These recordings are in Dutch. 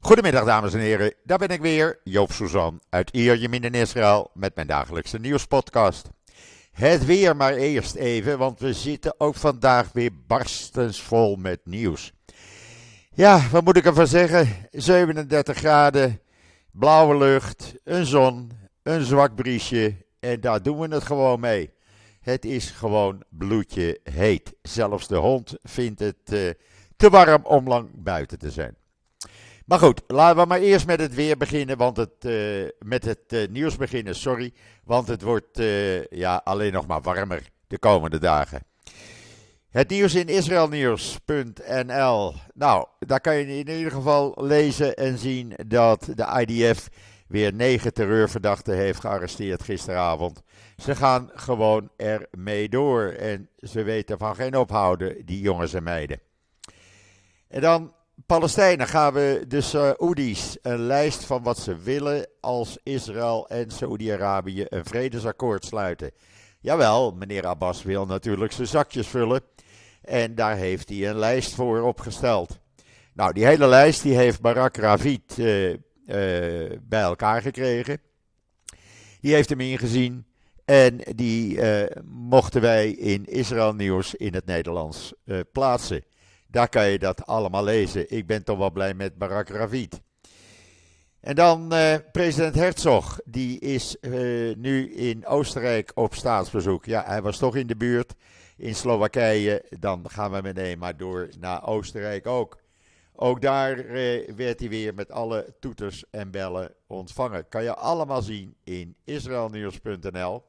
Goedemiddag dames en heren, daar ben ik weer, Joop Suzan uit Ierjemien in Israël met mijn dagelijkse nieuwspodcast. Het weer maar eerst even, want we zitten ook vandaag weer barstensvol met nieuws. Ja, wat moet ik ervan zeggen? 37 graden, blauwe lucht, een zon, een zwak briesje en daar doen we het gewoon mee. Het is gewoon bloedje heet. Zelfs de hond vindt het uh, te warm om lang buiten te zijn. Maar goed, laten we maar eerst met het weer beginnen, want het, uh, met het uh, nieuws beginnen, sorry. Want het wordt uh, ja, alleen nog maar warmer de komende dagen. Het nieuws in israelnieuws.nl. Nou, daar kan je in ieder geval lezen en zien dat de IDF weer negen terreurverdachten heeft gearresteerd gisteravond. Ze gaan gewoon ermee door en ze weten van geen ophouden, die jongens en meiden. En dan Palestijnen gaan we de Saoedi's een lijst van wat ze willen als Israël en Saoedi-Arabië een vredesakkoord sluiten. Jawel, meneer Abbas wil natuurlijk zijn zakjes vullen en daar heeft hij een lijst voor opgesteld. Nou, die hele lijst die heeft Barak Ravid uh, uh, bij elkaar gekregen. Die heeft hem ingezien en die uh, mochten wij in Israël Nieuws in het Nederlands plaatsen. Daar kan je dat allemaal lezen. Ik ben toch wel blij met Barak Ravid. En dan uh, president Herzog, die is uh, nu in Oostenrijk op staatsbezoek. Ja, hij was toch in de buurt in Slowakije. Dan gaan we meteen maar door naar Oostenrijk ook. Ook daar uh, werd hij weer met alle toeters en bellen ontvangen. Kan je allemaal zien in israelnieuws.nl.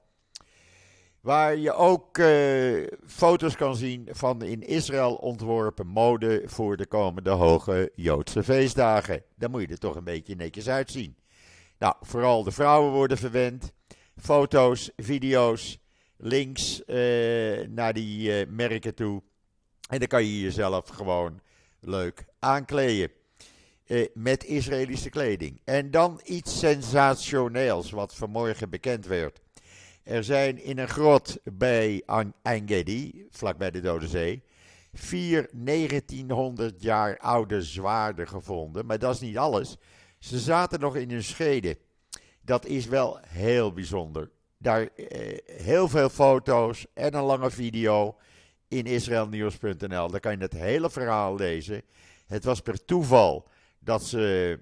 Waar je ook uh, foto's kan zien van in Israël ontworpen mode voor de komende hoge Joodse feestdagen. Daar moet je er toch een beetje netjes uitzien. Nou, vooral de vrouwen worden verwend. Foto's, video's, links uh, naar die uh, merken toe. En dan kan je jezelf gewoon leuk aankleden. met Israëlische kleding. En dan iets sensationeels wat vanmorgen bekend werd. Er zijn in een grot bij Engedi, vlakbij de Dode Zee, vier 1900 jaar oude zwaarden gevonden. Maar dat is niet alles. Ze zaten nog in hun scheden. Dat is wel heel bijzonder. Daar eh, heel veel foto's en een lange video in israelnieuws.nl. Daar kan je het hele verhaal lezen. Het was per toeval dat ze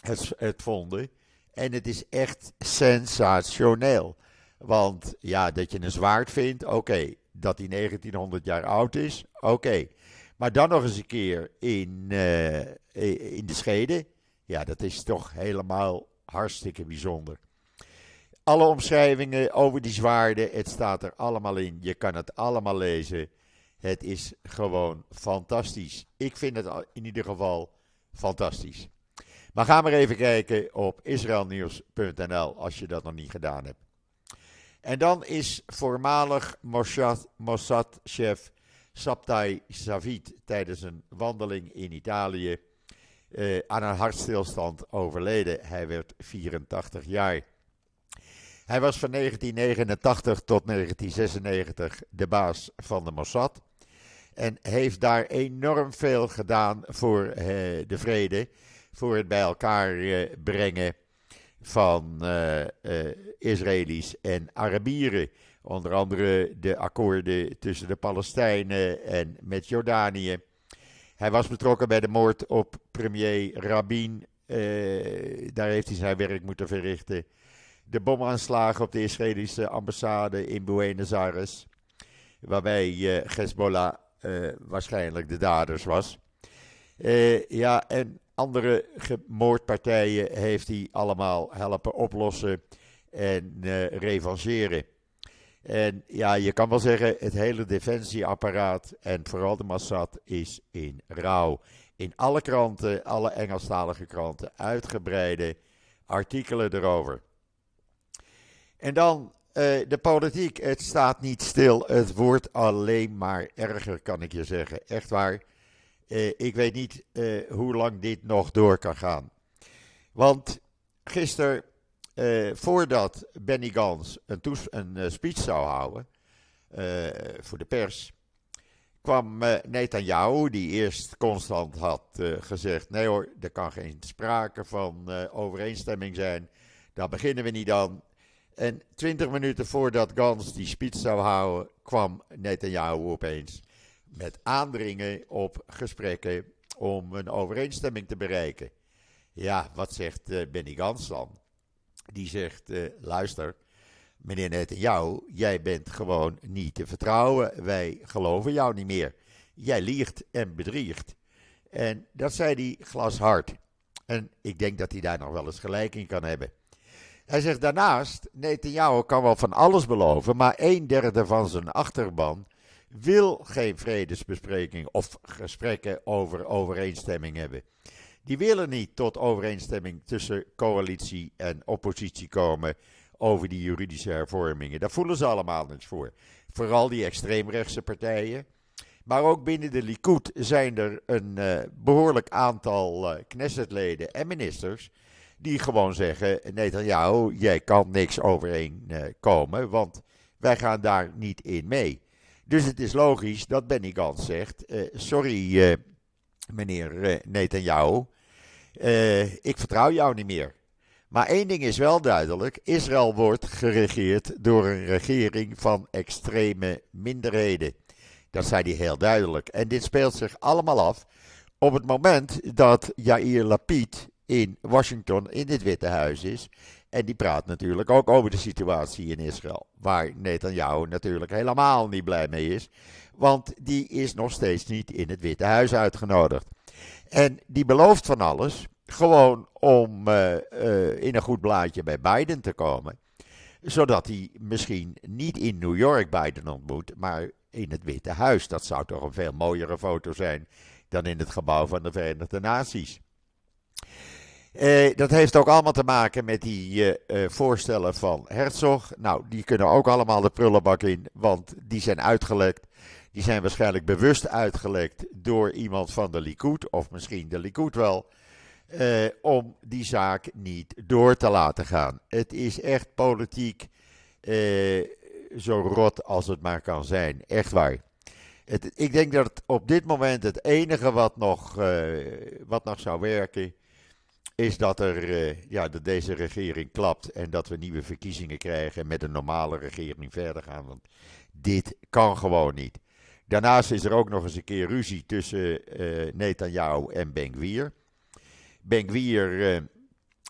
het, het vonden. En het is echt sensationeel. Want ja, dat je een zwaard vindt, oké. Dat hij 1900 jaar oud is, oké. Maar dan nog eens een keer in, uh, in de schede. Ja, dat is toch helemaal hartstikke bijzonder. Alle omschrijvingen over die zwaarden, het staat er allemaal in. Je kan het allemaal lezen. Het is gewoon fantastisch. Ik vind het in ieder geval fantastisch. Maar ga maar even kijken op israelnieuws.nl als je dat nog niet gedaan hebt. En dan is voormalig Mossad-chef Sabtai Savit tijdens een wandeling in Italië uh, aan een hartstilstand overleden. Hij werd 84 jaar. Hij was van 1989 tot 1996 de baas van de Mossad. En heeft daar enorm veel gedaan voor uh, de vrede, voor het bij elkaar uh, brengen van uh, uh, Israëli's en Arabieren. Onder andere de akkoorden tussen de Palestijnen en met Jordanië. Hij was betrokken bij de moord op premier Rabin. Uh, daar heeft hij zijn werk moeten verrichten. De bomaanslagen op de Israëlische ambassade in Buenos Aires. Waarbij Hezbollah waarschijnlijk de daders was. ja, en andere moordpartijen heeft hij allemaal helpen oplossen en uh, revancheren. En ja, je kan wel zeggen, het hele defensieapparaat en vooral de Mossad is in rouw. In alle kranten, alle Engelstalige kranten, uitgebreide artikelen erover. En dan uh, de politiek. Het staat niet stil. Het wordt alleen maar erger, kan ik je zeggen. Echt waar. Uh, ik weet niet uh, hoe lang dit nog door kan gaan. Want gisteren, uh, voordat Benny Gans een, een speech zou houden voor de pers, kwam uh, Netanyahu, die eerst constant had gezegd: nee hoor, er kan geen sprake van overeenstemming zijn. Daar beginnen we niet aan. En twintig minuten voordat Gans die speech zou houden, kwam Netanyahu opeens met aandringen op gesprekken om een overeenstemming te bereiken. Ja, wat zegt Benny Gans dan? Die zegt: luister meneer Netanyahu, jij bent gewoon niet te vertrouwen. Wij geloven jou niet meer. Jij liegt en bedriegt. En dat zei hij glashard. En ik denk dat hij daar nog wel eens gelijk in kan hebben. Hij zegt daarnaast, Netanyahu kan wel van alles beloven, maar een derde van zijn achterban wil geen vredesbespreking of gesprekken over overeenstemming hebben. Die willen niet tot overeenstemming tussen coalitie en oppositie komen over die juridische hervormingen. Daar voelen ze allemaal niets voor. Vooral die extreemrechtse partijen. Maar ook binnen de Likud zijn er een uh, behoorlijk aantal uh, Knessetleden en ministers die gewoon zeggen: Netanyahu, jij kan niks overeenkomen, uh, want wij gaan daar niet in mee. Dus het is logisch dat Benny Gantz zegt: Sorry, meneer Netanyahu, ik vertrouw jou niet meer. Maar één ding is wel duidelijk: Israël wordt geregeerd door een regering van extreme minderheden. Dat zei hij heel duidelijk. En dit speelt zich allemaal af op het moment dat Yair Lapid in Washington in het Witte Huis is. En die praat natuurlijk ook over de situatie in Israël. Waar Netanyahu natuurlijk helemaal niet blij mee is. Want die is nog steeds niet in het Witte Huis uitgenodigd. En die belooft van alles. Gewoon om uh, uh, in een goed blaadje bij Biden te komen. Zodat hij misschien niet in New York Biden ontmoet, maar in het Witte Huis. Dat zou toch een veel mooiere foto zijn dan in het gebouw van de Verenigde Naties. Uh, dat heeft ook allemaal te maken met die voorstellen van Herzog. Nou, die kunnen ook allemaal de prullenbak in, want die zijn uitgelekt. Die zijn waarschijnlijk bewust uitgelekt door iemand van de Likud, of misschien de Likud wel. Om die zaak niet door te laten gaan. Het is echt politiek zo rot als het maar kan zijn. Echt waar. Ik denk dat op dit moment het enige wat nog, wat nog zou werken. Is dat, er, ja, dat deze regering klapt en dat we nieuwe verkiezingen krijgen en met een normale regering verder gaan. Want dit kan gewoon niet. Daarnaast is er ook nog eens een keer ruzie tussen Netanyahu en Ben-Gvir. Ben-Gvir uh,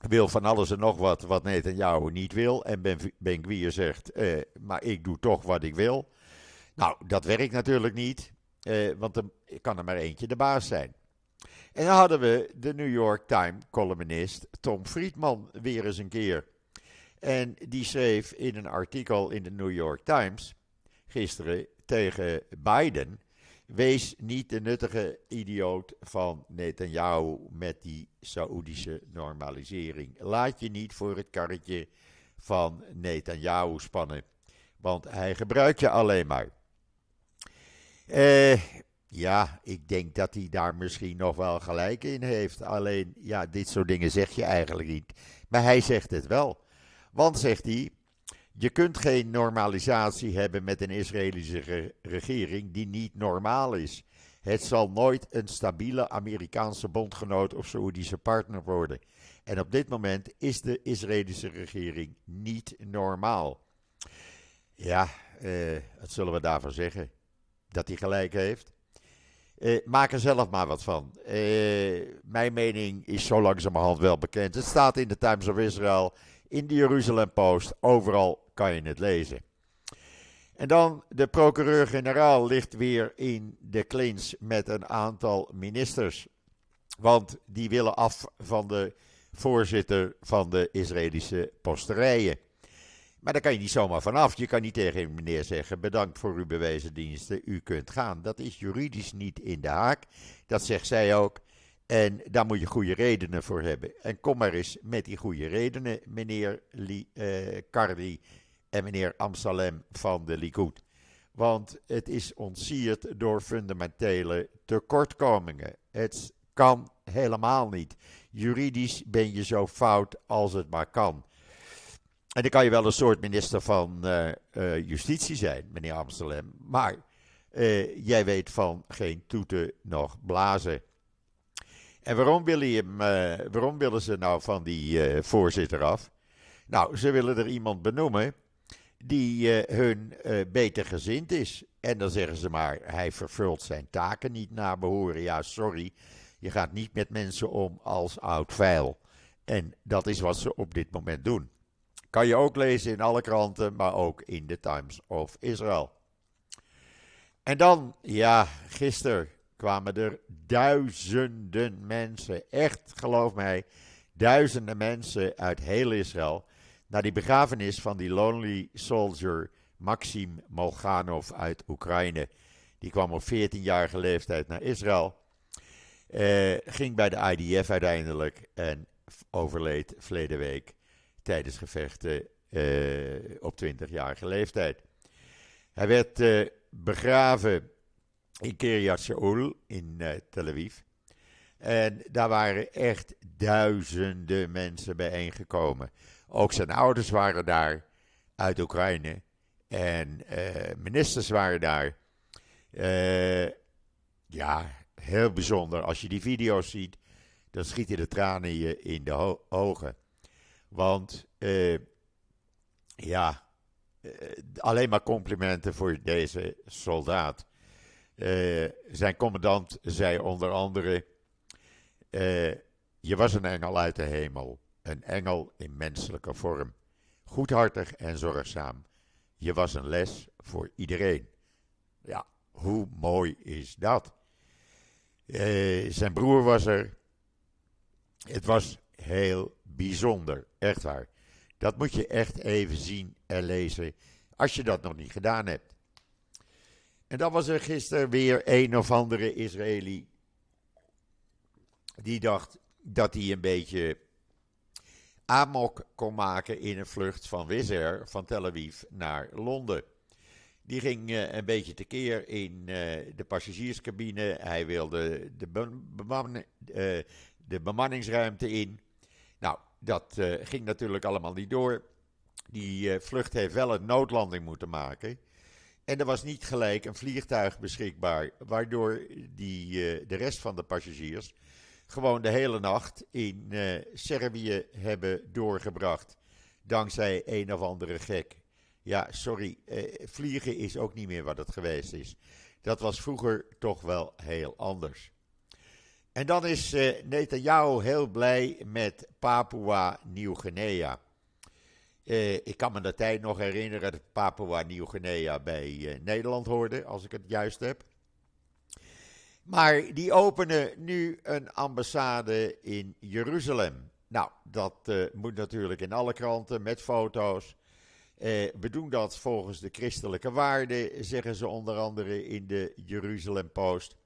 wil van alles en nog wat wat Netanyahu niet wil. En Ben-Gvir zegt, uh, maar ik doe toch wat ik wil. Nou, dat werkt natuurlijk niet, uh, want er kan er maar eentje de baas zijn. En dan hadden we de New York Times columnist Tom Friedman weer eens een keer. En die schreef in een artikel in de New York Times gisteren tegen Biden Wees niet de nuttige idioot van Netanyahu met die Saoedische normalisering. Laat je niet voor het karretje van Netanyahu spannen, want hij gebruikt je alleen maar. Eh, ja, ik denk dat hij daar misschien nog wel gelijk in heeft. Alleen, ja, dit soort dingen zeg je eigenlijk niet. Maar hij zegt het wel. Want, zegt hij, je kunt geen normalisatie hebben met een Israëlische regering die niet normaal is. Het zal nooit een stabiele Amerikaanse bondgenoot of Saoedische partner worden. En op dit moment is de Israëlische regering niet normaal. Ja, eh, wat zullen we daarvan zeggen? Dat hij gelijk heeft? Eh, maak er zelf maar wat van. Eh, mijn mening is zo langzamerhand wel bekend. Het staat in de Times of Israel, in de Jeruzalem Post, overal kan je het lezen. En dan de procureur-generaal ligt weer in de clinch met een aantal ministers. Want die willen af van de voorzitter van de Israëlische posterijen. Maar daar kan je niet zomaar vanaf. Je kan niet tegen een meneer zeggen: bedankt voor uw bewezen diensten, u kunt gaan. Dat is juridisch niet in de haak. Dat zegt zij ook. En daar moet je goede redenen voor hebben. En kom maar eens met die goede redenen, meneer Lee, uh, Cardi en meneer Amsalem van de Likud. Want het is ontsierd door fundamentele tekortkomingen. Het kan helemaal niet. Juridisch ben je zo fout als het maar kan. En dan kan je wel een soort minister van uh, uh, Justitie zijn, meneer Amsterdam. Maar uh, jij weet van geen toeten nog blazen. En waarom willen, hem, waarom willen ze nou van die voorzitter af? Nou, ze willen er iemand benoemen die hun beter gezind is. En dan zeggen ze maar, hij vervult zijn taken niet naar behoren. Ja, sorry, je gaat niet met mensen om als oud vuil. En dat is wat ze op dit moment doen. Kan je ook lezen in alle kranten, maar ook in de Times of Israel. En dan, ja, gisteren kwamen er duizenden mensen, echt geloof mij, duizenden mensen uit heel Israël naar die begrafenis van die lonely soldier Maxim Molganov uit Oekraïne. Die kwam op 14-jarige leeftijd naar Israël. Eh, ging bij de IDF uiteindelijk en overleed verleden week tijdens gevechten uh, op 20-jarige leeftijd. Hij werd uh, begraven in Kiryat Shaul in uh, Tel Aviv. En daar waren echt duizenden mensen bijeengekomen. Ook zijn ouders waren daar uit Oekraïne. En ministers waren daar. ja, heel bijzonder. Als je die video's ziet, dan schieten de tranen je in de ogen. Want uh, ja, uh, alleen maar complimenten voor deze soldaat. Uh, zijn commandant zei onder andere: Je was een engel uit de hemel, een engel in menselijke vorm, goedhartig en zorgzaam. Je was een les voor iedereen. Ja, hoe mooi is dat? zijn broer was er. Het was heel bijzonder. Echt waar. Dat moet je echt even zien en lezen als je dat nog niet gedaan hebt. En dan was er gisteren weer een of andere Israëli die dacht dat hij een beetje amok kon maken in een vlucht van Wizz Air van Tel Aviv naar Londen. Die ging uh, een beetje tekeer in uh, de passagierscabine. Hij wilde de, uh, de bemanningsruimte in. Dat uh, ging natuurlijk allemaal niet door. Die uh, vlucht heeft wel een noodlanding moeten maken. En er was niet gelijk een vliegtuig beschikbaar, waardoor die, uh, de rest van de passagiers gewoon de hele nacht in Servië hebben doorgebracht. Dankzij een of andere gek. Ja, sorry, vliegen is ook niet meer wat het geweest is. Dat was vroeger toch wel heel anders. En dan is uh, Netanyahu heel blij met Papua Nieuw-Guinea. Uh, ik kan me de tijd nog herinneren dat Papua Nieuw-Guinea bij uh, Nederland hoorde, als ik het juist heb. Maar die openen nu een ambassade in Jeruzalem. Nou, dat moet natuurlijk in alle kranten met foto's. we doen dat volgens de christelijke waarden, zeggen ze onder andere in de Jeruzalem Post.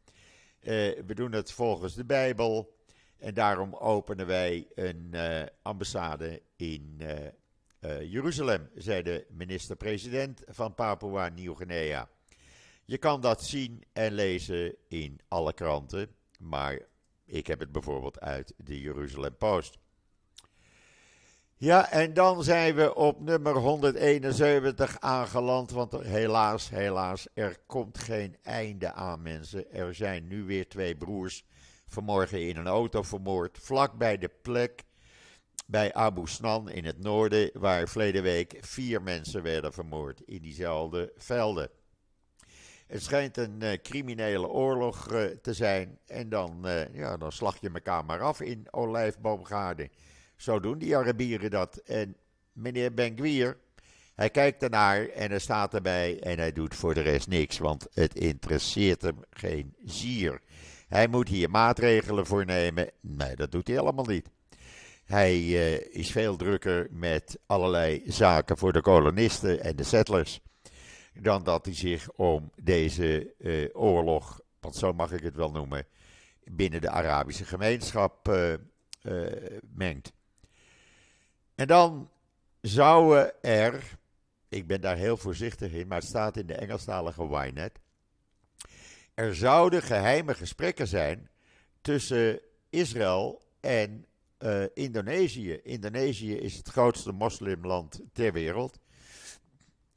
Uh, we doen het volgens de Bijbel. En daarom openen wij een uh, ambassade in uh, Jeruzalem, zei de minister-president van Papua Nieuw-Guinea. Je kan dat zien en lezen in alle kranten, maar ik heb het bijvoorbeeld uit de Jeruzalem Post. Ja, en dan zijn we op nummer 171 aangeland, want helaas, helaas, er komt geen einde aan mensen. Er zijn nu weer twee broers vanmorgen in een auto vermoord, vlak bij de plek bij Abu Snan in het noorden, waar verleden week vier mensen werden vermoord in diezelfde velden. Het schijnt een uh, criminele oorlog uh, te zijn en dan, uh, ja, dan slag je elkaar maar af in Olijfboomgaarden. Zo doen die Arabieren dat. En meneer Ben hij kijkt ernaar en hij staat erbij en hij doet voor de rest niks, want het interesseert hem geen zier. Hij moet hier maatregelen voor nemen. Nee, dat doet hij helemaal niet. Hij uh, is veel drukker met allerlei zaken voor de kolonisten en de settlers. Dan dat hij zich om deze uh, oorlog, want zo mag ik het wel noemen, binnen de Arabische gemeenschap uh, mengt. En dan zouden er, ik ben daar heel voorzichtig in, maar het staat in de Engelstalige Ynet. Er zouden geheime gesprekken zijn tussen Israël en uh, Indonesië. Indonesië is het grootste moslimland ter wereld.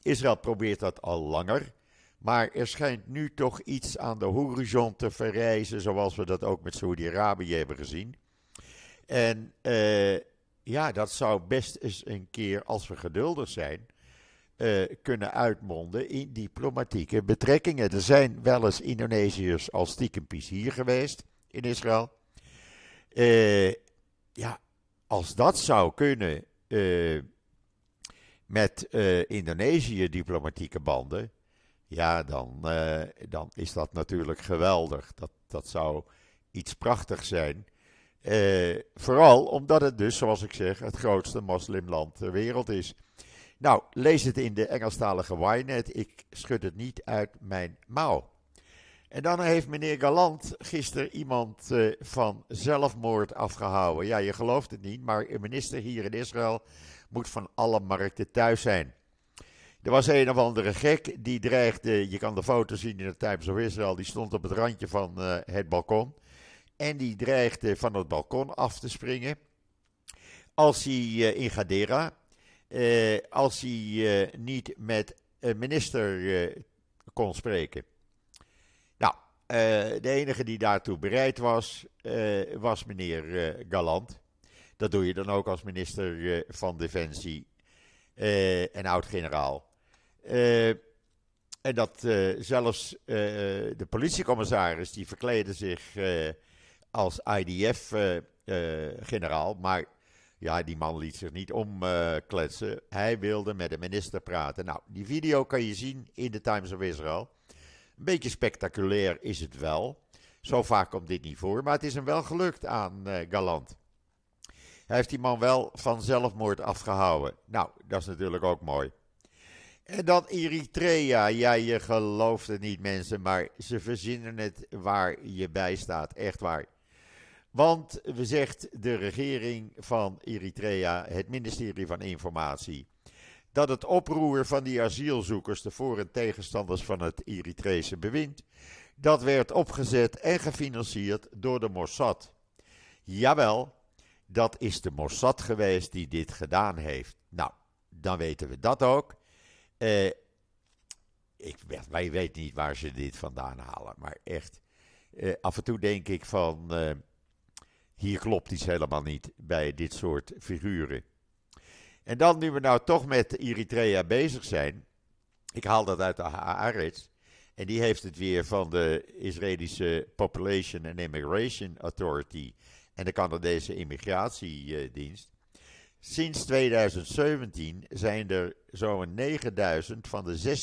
Israël probeert dat al langer. Maar er schijnt nu toch iets aan de horizon te verrijzen, zoals we dat ook met Saudi-Arabië hebben gezien. En uh, ja, dat zou best eens een keer, als we geduldig zijn, uh, kunnen uitmonden in diplomatieke betrekkingen. Er zijn wel eens Indonesiërs als stiekempies hier geweest in Israël. Uh, ja, als dat zou kunnen uh, met Indonesië diplomatieke banden, ja, dan, dan is dat natuurlijk geweldig. Dat, dat zou iets prachtigs zijn. Uh, vooral omdat het dus, zoals ik zeg, het grootste moslimland ter wereld is. Nou, lees het in de Engelstalige Ynet. Ik schud het niet uit mijn mouw. En dan heeft meneer Galant gisteren iemand uh, van zelfmoord afgehouden. Ja, je gelooft het niet, maar een minister hier in Israël moet van alle markten thuis zijn. Er was een of andere gek die dreigde, je kan de foto zien in de Times of Israel, die stond op het randje van uh, het balkon. En die dreigde van het balkon af te springen. Als hij uh, in Gadera, uh, als hij niet met een minister kon spreken. Nou, de enige die daartoe bereid was, was meneer Galant. Dat doe je dan ook als minister van Defensie en oud-generaal. en dat zelfs de politiecommissaris, die verkleedde zich als IDF-generaal. Eh, eh, maar ja, die man liet zich niet omkletsen. Hij wilde met de minister praten. Nou, die video kan je zien in de Times of Israel. Een beetje spectaculair is het wel. Zo vaak komt dit niet voor, maar het is hem wel gelukt aan uh, Galant. Hij heeft die man wel van zelfmoord afgehouden. Nou, dat is natuurlijk ook mooi. En dan Eritrea. Ja, je gelooft het niet, mensen, maar ze verzinnen het waar je bij staat. Echt waar. Want we zegt de regering van Eritrea, het ministerie van Informatie, dat het oproer van die asielzoekers, de voor- en tegenstanders van het Eritrese bewind, dat werd opgezet en gefinancierd door de Mossad. Jawel, dat is de Mossad geweest die dit gedaan heeft. Nou, dan weten we dat ook. Uh, ik, wij weten niet waar ze dit vandaan halen, maar echt. Uh, af en toe denk ik van. Uh, hier klopt iets helemaal niet bij dit soort figuren. En dan, nu we nou toch met Eritrea bezig zijn. Ik haal dat uit de Haaretz. En die heeft het weer van de Israëlische Population and Immigration Authority en de Canadese Immigratiedienst. Sinds 2017 zijn er zo'n 9000 van de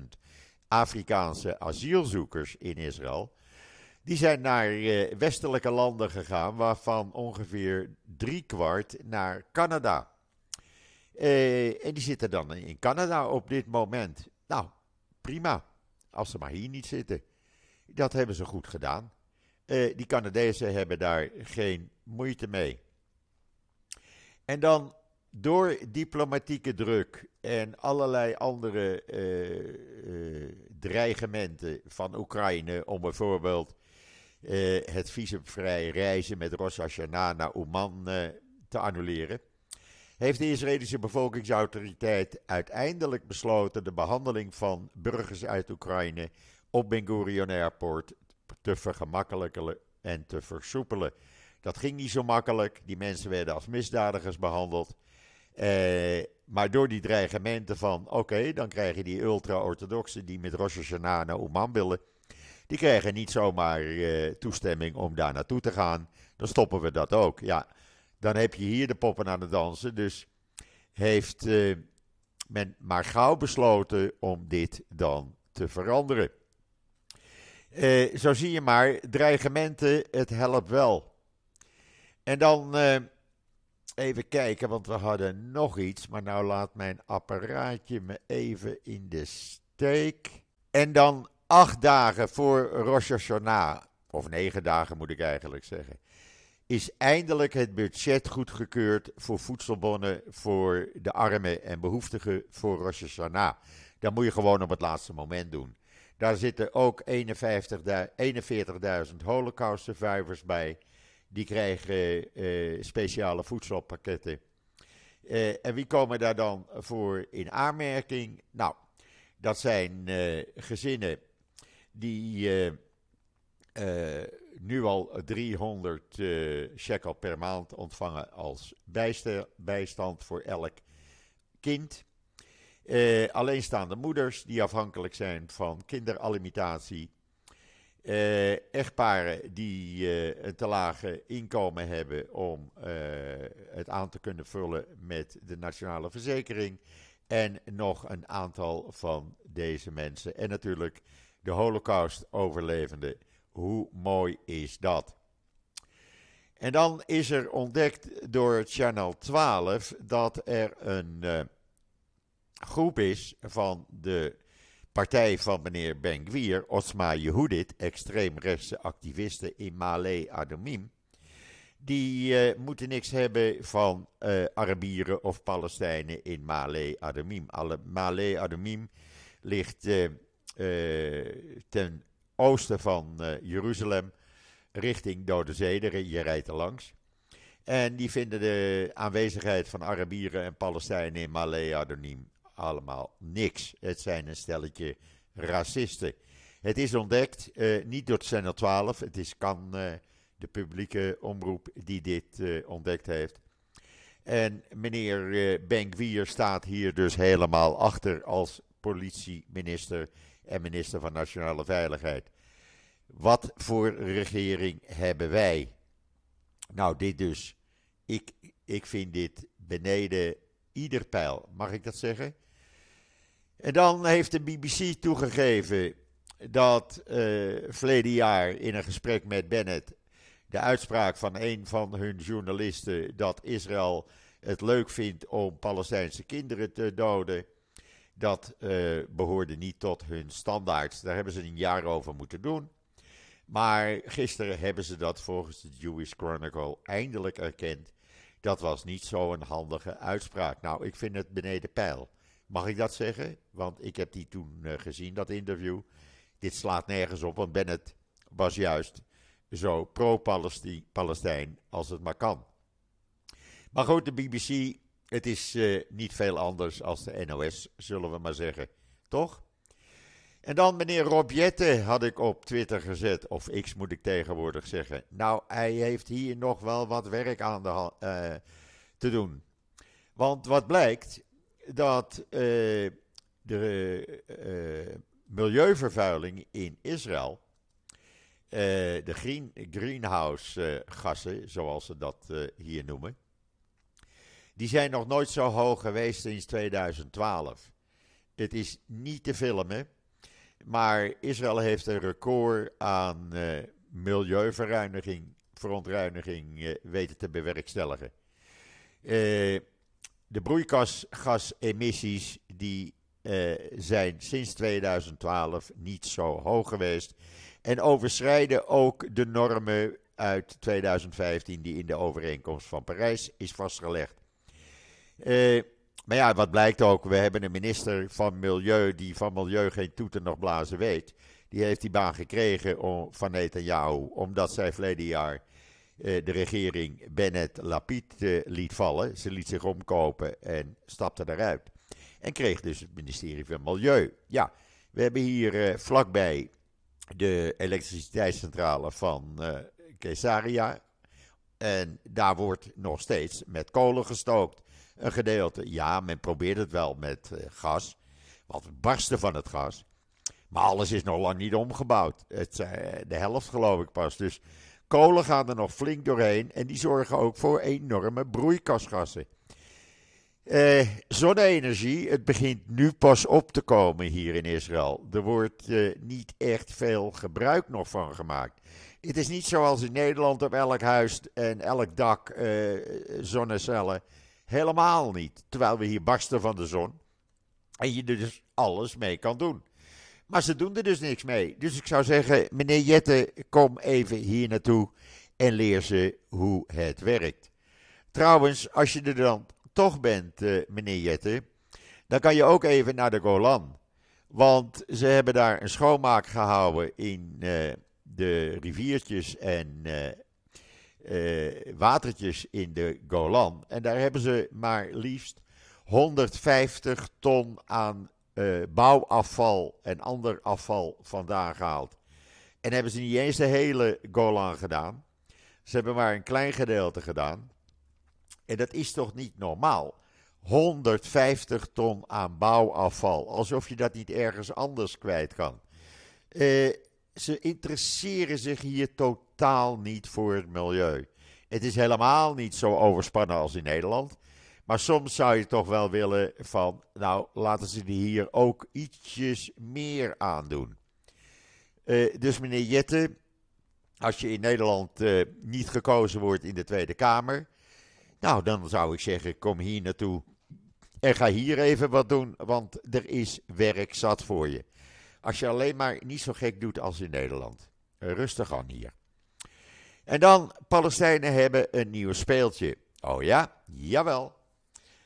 16.000 Afrikaanse asielzoekers in Israël die zijn naar uh, westelijke landen gegaan, waarvan ongeveer driekwart naar Canada. Uh, en die zitten dan in Canada op dit moment. Nou, prima. Als ze maar hier niet zitten. Dat hebben ze goed gedaan. Uh, die Canadezen hebben daar geen moeite mee. En dan door diplomatieke druk en allerlei andere dreigementen van Oekraïne om bijvoorbeeld uh, het visumvrij reizen met Rosh Hashanah naar Oman uh, te annuleren, heeft de Israëlische bevolkingsautoriteit uiteindelijk besloten de behandeling van burgers uit Oekraïne op Ben Gurion Airport te vergemakkelijken en te versoepelen. Dat ging niet zo makkelijk. Die mensen werden als misdadigers behandeld. Eh, maar door die dreigementen van, oké, dan krijg je die ultra-orthodoxen die met Rosh Hashanah naar Oman willen die krijgen niet zomaar uh, toestemming om daar naartoe te gaan. Dan stoppen we dat ook. Ja, dan heb je hier de poppen aan het dansen. Dus heeft uh, men maar gauw besloten om dit dan te veranderen. Uh, zo zie je maar, dreigementen, het helpt wel. En dan even kijken, want we hadden nog iets. Maar nou laat mijn apparaatje me even in de steek. En dan acht dagen voor Rosh Hashanah, of negen dagen moet ik eigenlijk zeggen, is eindelijk het budget goedgekeurd voor voedselbonnen voor de armen en behoeftigen voor Rosh Hashanah. Dat moet je gewoon op het laatste moment doen. Daar zitten ook 41.000 Holocaust survivors bij. Die krijgen uh, speciale voedselpakketten. Uh, en wie komen daar dan voor in aanmerking? Nou, Dat zijn gezinnen die nu al 300 shekel per maand ontvangen als bijstand voor elk kind. Alleenstaande moeders die afhankelijk zijn van kinderalimentatie. Echtparen die een te lage inkomen hebben om het aan te kunnen vullen met de nationale verzekering. En nog een aantal van deze mensen. En natuurlijk de Holocaust-overlevenden. Hoe mooi is dat? En dan is er ontdekt door Channel 12 dat er een groep is van de partij van meneer Ben-Gvir, Osma Yehudit, extreemrechtse activisten in Male Adumim. Die uh, moeten niks hebben van uh, Arabieren of Palestijnen in Male Adumim. Male Adumim ligt ten oosten van Jeruzalem, richting Dode Zee. Je rijdt er langs. En die vinden de aanwezigheid van Arabieren en Palestijnen in Adumim allemaal niks. Het zijn een stelletje racisten. Het is ontdekt, uh, niet door Channel 12, het is kan de publieke omroep die dit ontdekt heeft. En meneer Benkwier staat hier dus helemaal achter als politieminister en minister van Nationale Veiligheid. Wat voor regering hebben wij? Nou, dit dus. Ik, ik vind dit beneden ieder pijl. Mag ik dat zeggen? En dan heeft de BBC toegegeven dat uh, verleden jaar in een gesprek met Bennett de uitspraak van een van hun journalisten dat Israël het leuk vindt om Palestijnse kinderen te doden, dat uh, behoorde niet tot hun standaards. Daar hebben ze een jaar over moeten doen. Maar gisteren hebben ze dat volgens de Jewish Chronicle eindelijk erkend. Dat was niet zo'n handige uitspraak. Nou, ik vind het beneden pijl. Mag ik dat zeggen? Want ik heb die toen uh, gezien, dat interview. Dit slaat nergens op, want Bennett was juist zo pro-Palestijn als het maar kan. Maar goed, de BBC, het is uh, niet veel anders als de NOS, zullen we maar zeggen. Toch? En dan meneer Rob Jette had ik op Twitter gezet, of X moet ik tegenwoordig zeggen. Nou, hij heeft hier nog wel wat werk aan de, uh, te doen. Want wat blijkt, dat uh, de milieuvervuiling in Israël, de green, greenhouse gassen, zoals ze dat hier noemen, die zijn nog nooit zo hoog geweest sinds 2012. Het is niet te filmen, maar Israël heeft een record aan milieuverruiniging, verontreiniging weten te bewerkstelligen. Uh, de broeikasgasemissies die uh, zijn sinds 2012 niet zo hoog geweest. En overschrijden ook de normen uit 2015 die in de overeenkomst van Parijs is vastgelegd. Uh, maar ja, wat blijkt ook, we hebben een minister van Milieu die van Milieu geen toeten nog blazen weet. Die heeft die baan gekregen om, van Netanyahu, omdat zij verleden jaar eh, de regering Bennett Lapid eh, liet vallen. Ze liet zich omkopen en stapte eruit. En kreeg dus het ministerie van Milieu. Ja, we hebben hier vlakbij de elektriciteitscentrale van Caesarea. En daar wordt nog steeds met kolen gestookt. Een gedeelte. Ja, men probeert het wel met uh, gas. Want het barsten van het gas. Maar alles is nog lang niet omgebouwd. Het, de helft geloof ik pas. Dus Kolen gaan er nog flink doorheen en die zorgen ook voor enorme broeikasgassen. Eh, zonne-energie, het begint nu pas op te komen hier in Israël. Er wordt eh, niet echt veel gebruik nog van gemaakt. Het is niet zoals in Nederland op elk huis en elk dak eh, zonnecellen. Helemaal niet. Terwijl we hier barsten van de zon. En je er dus alles mee kan doen. Maar ze doen er dus niks mee. Dus ik zou zeggen, meneer Jette, kom even hier naartoe en leer ze hoe het werkt. Trouwens, als je er dan toch bent, uh, meneer Jette, dan kan je ook even naar de Golan. Want ze hebben daar een schoonmaak gehouden in uh, de riviertjes en uh, watertjes in de Golan. En daar hebben ze maar liefst 150 ton aan bouwafval en ander afval vandaan gehaald. En hebben ze niet eens de hele Golan gedaan. Ze hebben maar een klein gedeelte gedaan. En dat is toch niet normaal? 150 ton aan bouwafval. Alsof je dat niet ergens anders kwijt kan. Uh, ze interesseren zich hier totaal niet voor het milieu. Het is helemaal niet zo overspannen als in Nederland. Maar soms zou je toch wel willen van, nou laten ze die hier ook ietsjes meer aandoen. Uh, dus meneer Jette, als je in Nederland uh, niet gekozen wordt in de Tweede Kamer, nou dan zou ik zeggen, kom hier naartoe en ga hier even wat doen, want er is werk zat voor je. Als je alleen maar niet zo gek doet als in Nederland. Rustig aan hier. En dan, Palestijnen hebben een nieuw speeltje. Oh ja, jawel.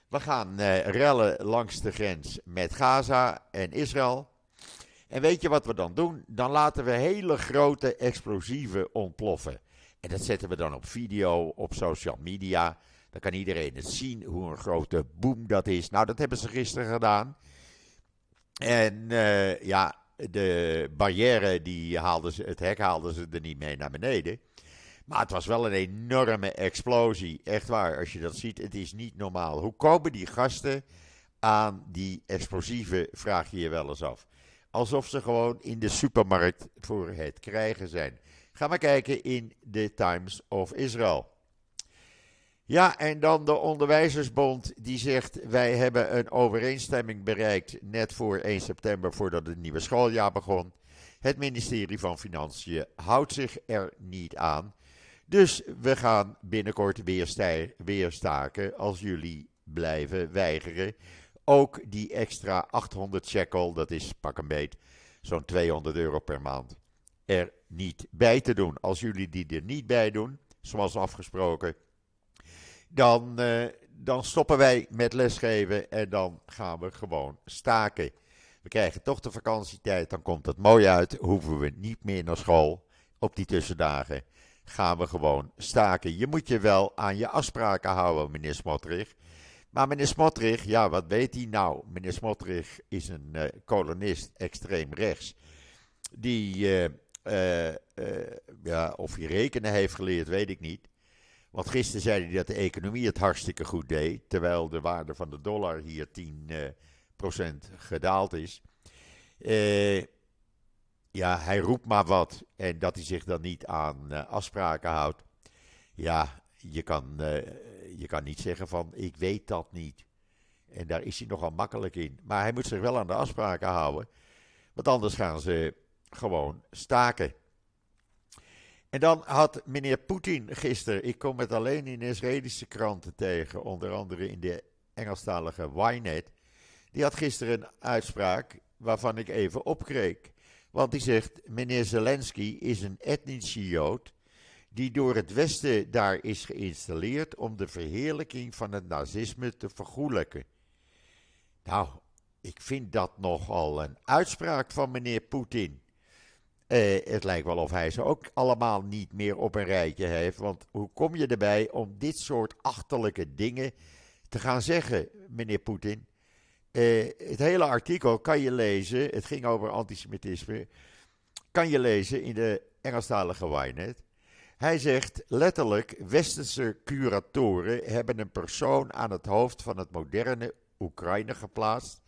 We gaan uh, rellen langs de grens met Gaza en Israël. En weet je wat we dan doen? Dan laten we hele grote explosieven ontploffen. En dat zetten we dan op video, op social media. Dan kan iedereen het zien hoe een grote boom dat is. Nou, dat hebben ze gisteren gedaan. En uh, ja, de barrière, die haalden ze, het hek haalden ze er niet mee naar beneden. Maar het was wel een enorme explosie. Echt waar, als je dat ziet, het is niet normaal. Hoe komen die gasten aan die explosieven, vraag je je wel eens af. Alsof ze gewoon in de supermarkt voor het krijgen zijn. Ga maar kijken in de Times of Israel. Ja, en dan de Onderwijzersbond die zegt: Wij hebben een overeenstemming bereikt net voor 1 september, voordat het nieuwe schooljaar begon. Het ministerie van Financiën houdt zich er niet aan. Dus we gaan binnenkort weer, weer staken als jullie blijven weigeren. Ook die extra 800 shekel, dat is pak een beet, zo'n 200 euro per maand, er niet bij te doen. Als jullie die er niet bij doen, zoals afgesproken dan, uh, dan stoppen wij met lesgeven en dan gaan we gewoon staken. We krijgen toch de vakantietijd, dan komt het mooi uit. Hoeven we niet meer naar school op die tussendagen. Gaan we gewoon staken. Je moet je wel aan je afspraken houden, meneer Smotrich. Maar meneer Smotrich, ja, wat weet hij nou? Meneer Smotrich is een uh, kolonist, extreem rechts. Die, uh, ja, of hij rekenen heeft geleerd, weet ik niet. Want gisteren zei hij dat de economie het hartstikke goed deed, terwijl de waarde van de dollar hier 10% uh, eh, gedaald is. Uh, ja, hij roept maar wat en dat hij zich dan niet aan uh, afspraken houdt. Ja, je kan, je kan niet zeggen van ik weet dat niet. En daar is hij nogal makkelijk in. Maar hij moet zich wel aan de afspraken houden. Want anders gaan ze gewoon staken. En dan had meneer Poetin gisteren, ik kom het alleen in Israëlische kranten tegen, onder andere in de Engelstalige Ynet, die had gisteren een uitspraak waarvan ik even opkreek. Want die zegt, meneer Zelensky is een etnische Jood die door het Westen daar is geïnstalleerd om de verheerlijking van het nazisme te vergoelijken. Nou, ik vind dat nogal een uitspraak van meneer Poetin. Uh, het lijkt wel of hij ze ook allemaal niet meer op een rijtje heeft. Want hoe kom je erbij om dit soort achterlijke dingen te gaan zeggen, meneer Poetin? Uh, het hele artikel kan je lezen, het ging over antisemitisme, kan je lezen in de Engelstalige Wynet. Hij zegt letterlijk: Westerse curatoren hebben een persoon aan het hoofd van het moderne Oekraïne geplaatst,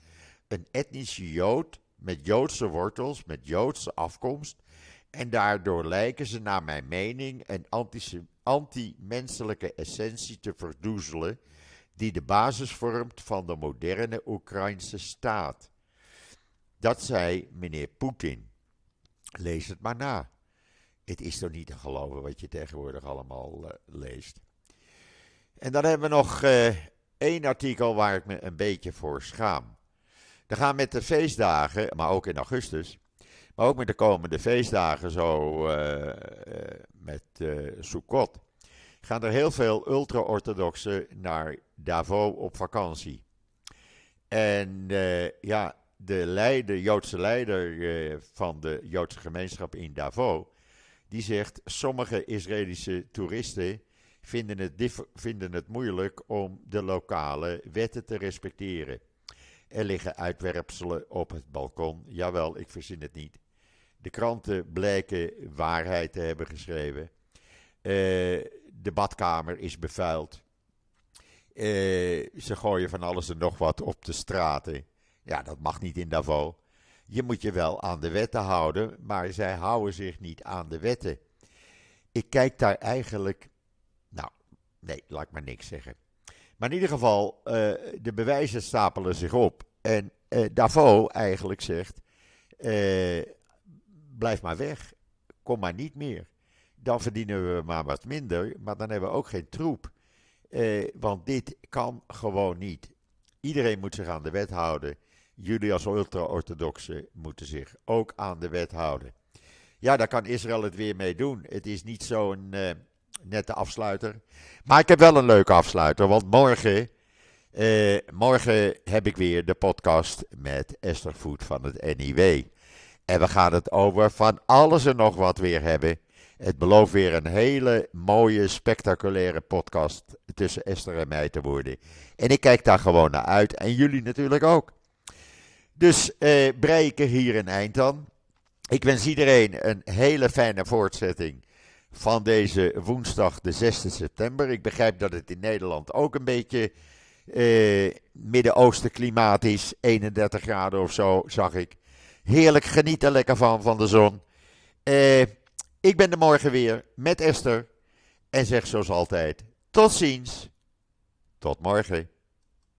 een etnische Jood met Joodse wortels, met Joodse afkomst. En daardoor lijken ze, naar mijn mening, een anti-menselijke essentie te verdoezelen. Die de basis vormt van de moderne Oekraïnse staat. Dat zei meneer Poetin. Lees het maar na. Het is toch niet te geloven wat je tegenwoordig allemaal uh, leest. En dan hebben we nog uh, één artikel waar ik me een beetje voor schaam. Er gaan met de feestdagen, maar ook in augustus, maar ook met de komende feestdagen, zo uh, met uh, Sukkot, gaan er heel veel ultra-orthodoxen naar Davos op vakantie. En uh, ja, de leider, Joodse leider van de Joodse gemeenschap in Davos, die zegt: sommige Israëlische toeristen vinden het, vinden het moeilijk om de lokale wetten te respecteren. er liggen uitwerpselen op het balkon. Jawel, ik verzin het niet. De kranten blijken waarheid te hebben geschreven. Uh, de badkamer is bevuild. Uh, ze gooien van alles en nog wat op de straten. Ja, dat mag niet in Davos. Je moet je wel aan de wetten houden, maar zij houden zich niet aan de wetten. Ik kijk daar eigenlijk. Nou, nee, laat ik maar niks zeggen. Maar in ieder geval, uh, de bewijzen stapelen zich op. En uh, Davos eigenlijk zegt: blijf maar weg, kom maar niet meer. Dan verdienen we maar wat minder, maar dan hebben we ook geen troep. Want dit kan gewoon niet. Iedereen moet zich aan de wet houden. Jullie als ultra-orthodoxen moeten zich ook aan de wet houden. Ja, daar kan Israël het weer mee doen. Het is niet zo'n uh, nette afsluiter. Maar ik heb wel een leuke afsluiter, want morgen, uh, morgen heb ik weer de podcast met Esther Voet van het NIW. En we gaan het over van alles en nog wat weer hebben. Het belooft weer een hele mooie, spectaculaire podcast tussen Esther en mij te worden. En ik kijk daar gewoon naar uit. En jullie natuurlijk ook. Dus eh, er hier een eind aan. Ik wens iedereen een hele fijne voortzetting van deze woensdag, de 6 september. Ik begrijp dat het in Nederland ook een beetje eh, Midden-Oosten klimaat is. 31 graden of zo, zag ik. Heerlijk, geniet er lekker van, van de zon. Eh, ik ben er morgen weer met Esther. En zeg zoals altijd, tot ziens. Tot morgen.